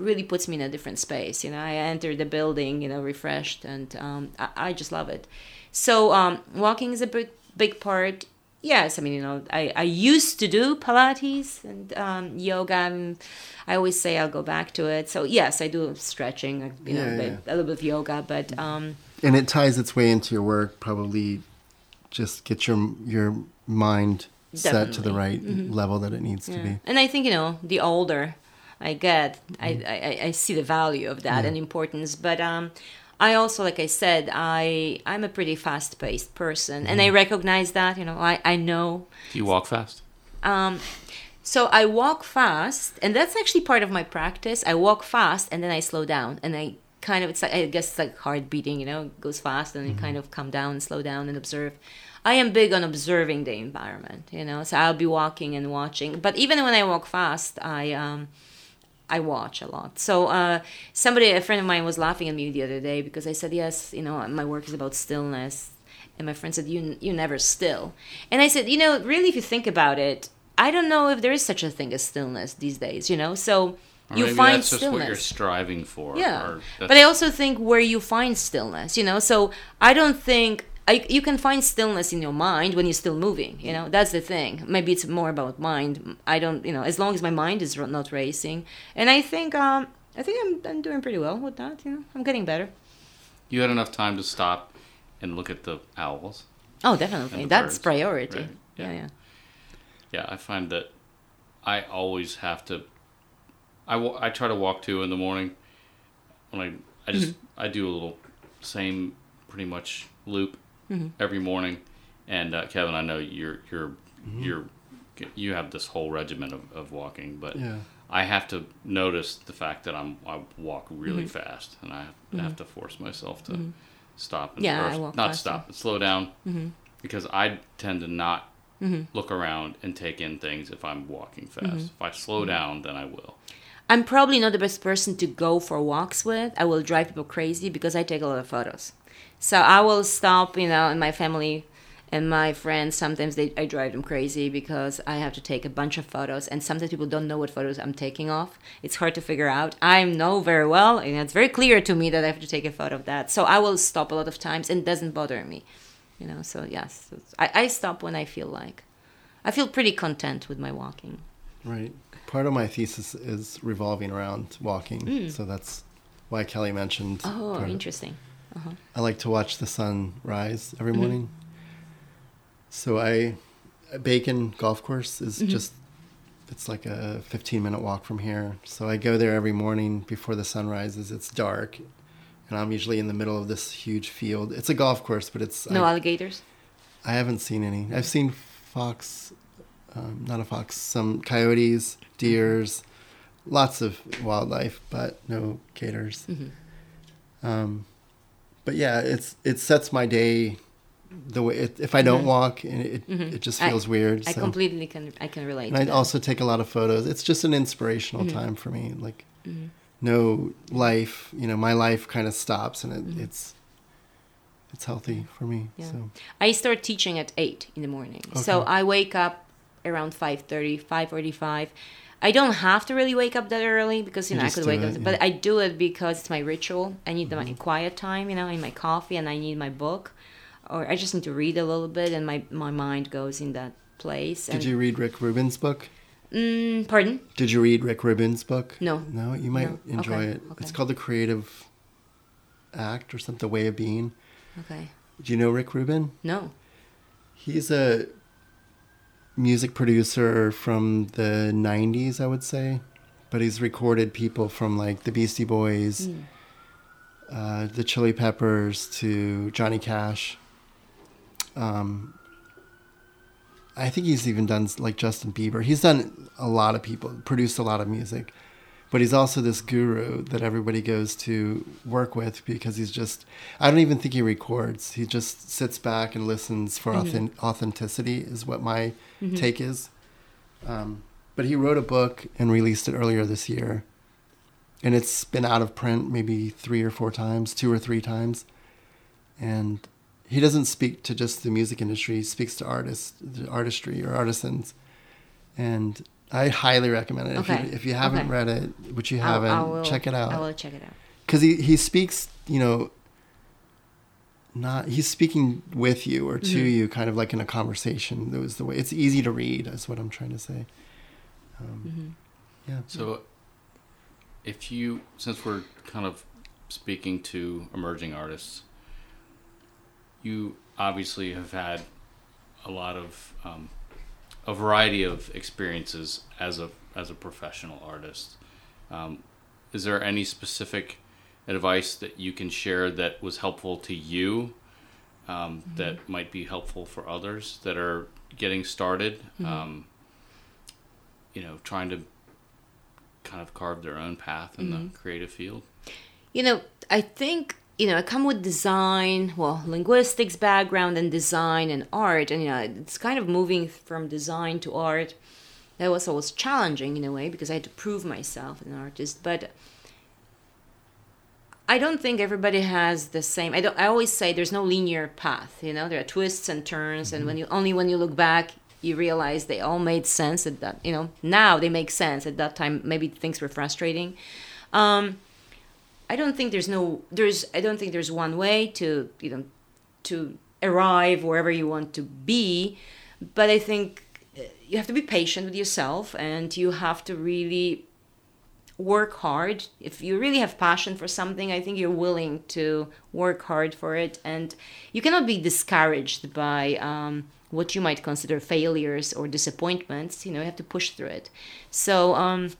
really puts me in a different space. You know, I enter the building, you know, refreshed, and um, I, I, just love it. So um, walking is a big big part. Yes, I mean, you know, I, I used to do Pilates and um, yoga. And I always say I'll go back to it. So yes, I do stretching, you know, yeah, yeah. a little bit of yoga, but um, and it ties its way into your work. Probably just get your your mind Definitely. set to the right mm-hmm. level that it needs yeah. to be. And I think you know, the older I get. Mm. I, I, I see the value of that and importance. But um, I also, like I said, I I'm a pretty fast paced person, mm. and I mm-hmm. recognize that. You know, I I know. Do you walk fast? Um, so I walk fast, and that's actually part of my practice. I walk fast, and then I slow down, and I kind of it's like I guess it's like heart beating, you know, it goes fast and you kind of come down, slow down, and observe. I am big on observing the environment, you know. So I'll be walking and watching, but even when I walk fast, I um, I watch a lot. So uh, somebody, a friend of mine, was laughing at me the other day because I said, "Yes, you know, my work is about stillness," and my friend said, "You you never still," and I said, "You know, really, if you think about it, I don't know if there is such a thing as stillness these days, you know." So Or you find that's just stillness. what you're striving for. Yeah, but I also think where you find stillness, you know. So I don't think I, you can find stillness in your mind when you're still moving. You know, that's the thing. Maybe it's more about mind. I don't, you know, as long as my mind is not racing, and I think, um, I think I'm, I'm doing pretty well with that. You know, I'm getting better. you had enough time to stop and look at the owls. Oh, definitely. That's birds, priority. right, Yeah, yeah. yeah. Yeah, I find that I always have to. I, I try to walk two in the morning. When I I just Mm-hmm. I do a little same pretty much loop Mm-hmm. every morning, and uh, Kevin, I know you're you're Mm-hmm. you're you have this whole regimen of, of walking, but Yeah. I have to notice the fact that I'm I walk really Mm-hmm. fast, and I have, have to force myself to stop and Yeah, or I walk not faster. stop, but slow down Mm-hmm. because I tend to not look around and take in things if I'm walking fast. Mm-hmm. If I slow down, then I will. I'm probably not the best person to go for walks with. I will drive people crazy because I take a lot of photos. So I will stop, you know, and my family and my friends sometimes they I drive them crazy because I have to take a bunch of photos and sometimes people don't know what photos I'm taking off. It's hard to figure out. I know very well and it's very clear to me that I have to take a photo of that. So I will stop a lot of times and it doesn't bother me. You know, so yes, I, I stop when I feel like. I feel pretty content with my walking. Right. Part of my thesis is revolving around walking, so that's why Kelly mentioned. Mm. Oh, interesting. of- interesting. I like to watch the sun rise every mm-hmm. morning. So I, Bacon Golf Course is mm-hmm. just, it's like a 15 minute walk from here. So I go there every morning before the sun rises. It's dark, and I'm usually in the middle of this huge field. It's a golf course, but it's No I, alligators? I haven't seen any. I've seen fox, um, not a fox, some coyotes, deers, mm-hmm. lots of wildlife, but no gators. Um, but yeah, it's it sets my day the way it, if I don't walk, and it it just I- feels weird. I so. completely can I can relate. and I also take a lot of photos. It's just an inspirational Mm-hmm. time for me. Like no life, you know, my life kind of stops, and it, it's it's healthy for me. Mm-hmm. Yeah. So I start teaching at eight in the morning, so I wake up around 5.30, 5.45. I don't have to really wake up that early because you You know I could wake it, up, but. I do it because it's my ritual. I need Mm-hmm. my quiet time, you know, I need my coffee and I need my book, or I just need to read a little bit, and my my mind goes in that place. did you read Rick Rubin's book? Mm, pardon? Did you read Rick Rubin's book? No. No, you might No. enjoy Okay, it. okay. It's called The Creative Act or something, The Way of Being. Okay. Do you know Rick Rubin? No. He's a music producer from the 90s, I would say. But he's recorded people from like the Beastie Boys, Mm. uh, the Chili Peppers to Johnny Cash. Um, I think he's even done like Justin Bieber. He's done a lot of people, produced a lot of music. But he's also this guru that everybody goes to work with because he's just, I don't even think he records. He just sits back and listens for authen- authenticity, is what my take is. Um, but he wrote a book and released it earlier this year. And it's been out of print maybe three or four times, two or three times. And he doesn't speak to just the music industry, he speaks to artists, the artistry or artisans. And I highly recommend it. If, Okay. you, if you haven't Okay. read it, which you haven't, I will- check it out. I will check it out. Because he, he speaks, you know, not he's speaking with you or to Mm-hmm. you, kind of like in a conversation. That was the way. It's easy to read, is what I'm trying to say. Um, Mm-hmm. Yeah. So, if you, since we're kind of speaking to emerging artists, you obviously have had a lot of um, a variety of experiences as a as a professional artist. Um, is there any specific advice that you can share that was helpful to you um, that might be helpful for others that are getting started? Um, you know, trying to kind of carve their own path in the creative field. you know, I think you know, I come with design, well, linguistics background and design and art, and you know, it's kind of moving from design to art. That was always challenging in a way because I had to prove myself as an artist. But I don't think everybody has the same. I don't. I always say there's no linear path. You know, there are twists and turns, mm-hmm. and when you only when you look back, you realize they all made sense at that. You know, now they make sense. At that time, maybe things were frustrating. Um, I don't think there's no there's I don't think there's one way to you know to arrive wherever you want to be, but I think uh, you have to be patient with yourself and you have to really work hard. If you really have passion for something, I think you're willing to work hard for it, and you cannot be discouraged by um, what you might consider failures or disappointments. You know, you have to push through it. So um,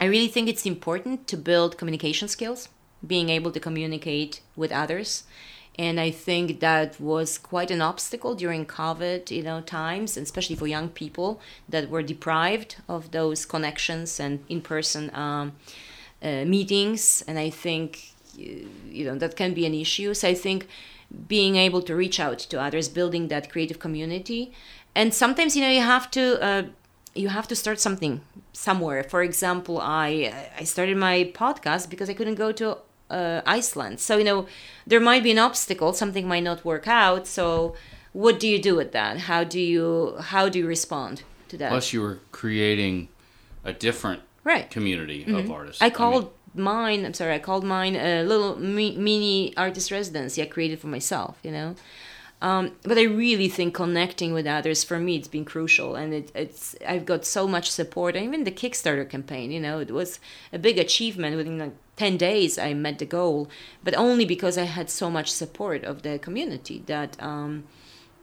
I really think it's important to build communication skills being able to communicate with others. And i think that was quite an obstacle during covid you know times especially for young people that were deprived of those connections and in-person um, uh, meetings. And i think you know that can be an issue. So i think being able to reach out to others building that creative community. And sometimes you know you have to uh, you have to start something somewhere. For example i i started my podcast because i couldn't go to uh, Iceland. So you know, there might be an obstacle, something might not work out. So what do you do with that? How do you how do you respond to that? Plus, you were creating a different right. community mm-hmm. of artists. I called I mean, mine. I'm sorry, I called mine a little mi- mini artist residency I created for myself. You know. Um, but I really think connecting with others for me it's been crucial, and it, it's I've got so much support. And even the Kickstarter campaign, you know, it was a big achievement within like 10 days i met the goal but only because i had so much support of the community that um,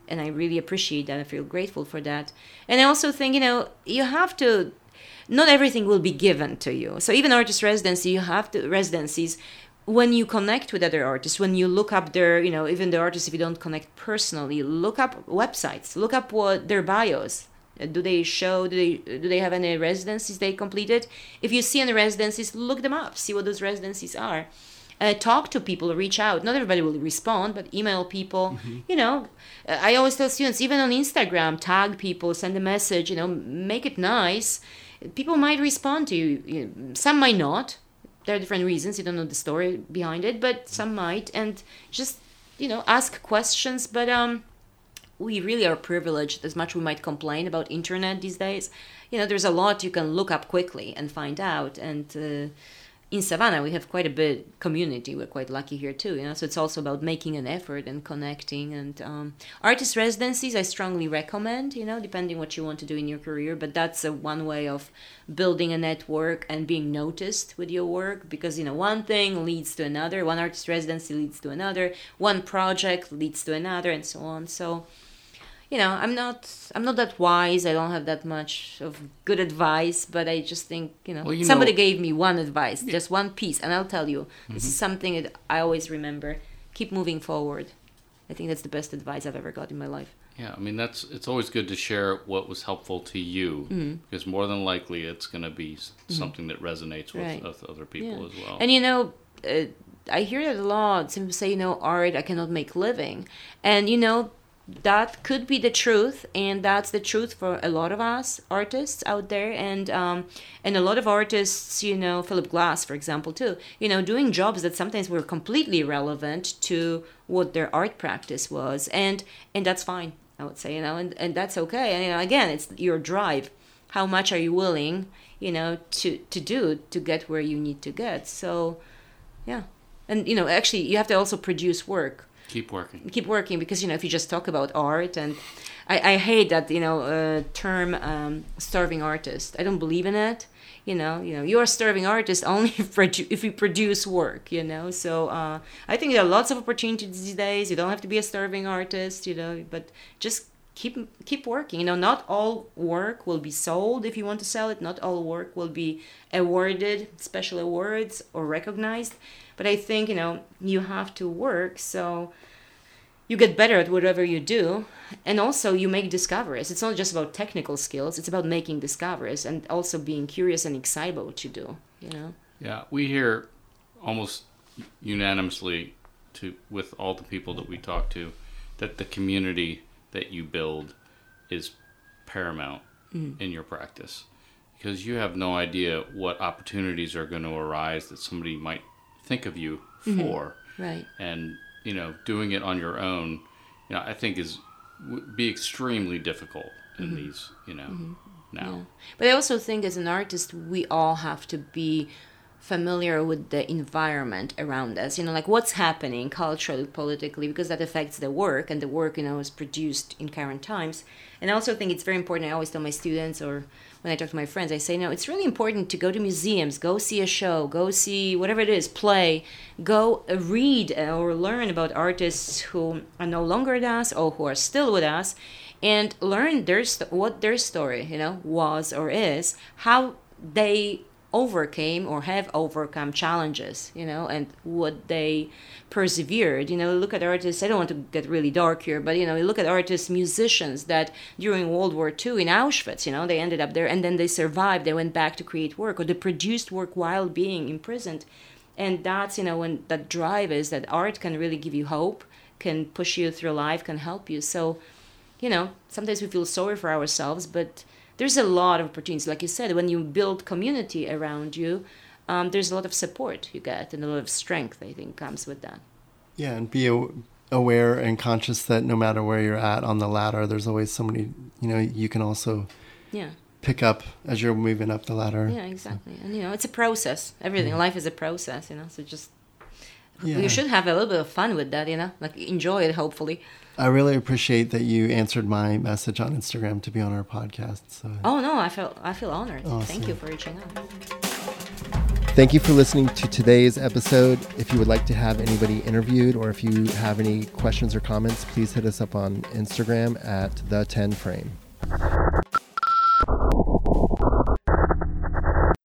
and i really appreciate that. I feel grateful for that. And i also think you know you have to not everything will be given to you. So even artist residency you have to residencies when you connect with other artists when you look up their you know even the artists if you don't connect personally look up websites look up what their bios do they show do they do they have any residencies they completed? If you see any residencies look them up see what those residencies are. Uh, talk to people reach out. Not everybody will respond but email people. Mm-hmm. you know uh, i always tell students even on instagram tag people send a message you know make it nice. People might respond to you some might not there are different reasons you don't know the story behind it but some might and just you know ask questions but um we really are privileged as much we might complain about internet these days. You know there's a lot you can look up quickly and find out and uh, in savannah we have quite a big community. We're quite lucky here too you know? So it's also about making an effort and connecting. And um, artist residencies i strongly recommend you know depending what you want to do in your career. But that's a one way of building a network and being noticed with your work because you know one thing leads to another. One artist residency leads to another. One project leads to another and so on. So you know i'm not i'm not that wise i don't have that much of good advice but i just think you know well, you somebody know, gave me one advice yeah. just one piece and i'll tell you mm-hmm. this is something that i always remember keep moving forward i think that's the best advice i've ever got in my life yeah i mean that's it's always good to share what was helpful to you mm-hmm. because more than likely it's going to be mm-hmm. something that resonates with, right. with other people yeah. as well and you know uh, I hear that a lot. Some people say, you know, art, I cannot make living. And, you know, that could be the truth and that's the truth for a lot of us artists out there and um, and a lot of artists you know philip glass for example too. You know doing jobs that sometimes were completely irrelevant to what their art practice was and and that's fine i would say you know and, and that's okay. And you know, again it's your drive. How much are you willing you know to to do to get where you need to get? So yeah. And you know actually you have to also produce work keep working. Keep working because you know if you just talk about art and i, I hate that you know uh, term um, starving artist. I don't believe in it you know you know you're a starving artist only if, if you produce work you know? So uh, i think there are lots of opportunities these days. You don't have to be a starving artist you know but just keep keep working. You know not all work will be sold if you want to sell it. Not all work will be awarded special awards or recognized but I think, you know, you have to work so you get better at whatever you do and also you make discoveries. It's not just about technical skills, it's about making discoveries and also being curious and excited about what you do, you know. Yeah, we hear almost unanimously to with all the people that we talk to that the community that you build is paramount mm. in your practice because you have no idea what opportunities are going to arise that somebody might think of you mm-hmm. for. Right. and you know doing it on your own you know i think is would be extremely difficult in mm-hmm. these you know mm-hmm. now. But I also think as an artist, we all have to be familiar with the environment around us. You know, like what's happening culturally, politically, because that affects the work, and the work, you know, is produced in current times. And I also think it's very important. I always tell my students, or when I talk to my friends, I say, no, it's really important to go to museums, go see a show, go see whatever it is, play, go uh, read uh, or learn about artists who are no longer with us or who are still with us and learn their what their story you know was or is how they overcame or have overcome challenges you know and what they persevered. You know look at artists i don't want to get really dark here but you know look at artists musicians that during world war ii in auschwitz you know they ended up there and then they survived. They went back to create work or they produced work while being imprisoned. And that's you know when that drive is that art can really give you hope can push you through life can help you. So you know, sometimes we feel sorry for ourselves, but there's a lot of opportunities. Like you said, when you build community around you, um, there's a lot of support you get and a lot of strength, I think, comes with that. Yeah, and be aware and conscious that no matter where you're at on the ladder, there's always somebody, you know, you can also Yeah, pick up as you're moving up the ladder. yeah, exactly. And, you know, it's a process. Everything, life is a process, you know, so just. Yeah. You should have a little bit of fun with that, you know, like enjoy it, hopefully. I really appreciate that you answered my message on Instagram to be on our podcast. So Oh no, I feel I feel honored. Thank you for reaching out. Thank you for listening to today's episode. If you would like to have anybody interviewed or if you have any questions or comments, please hit us up on Instagram at the 10 frame.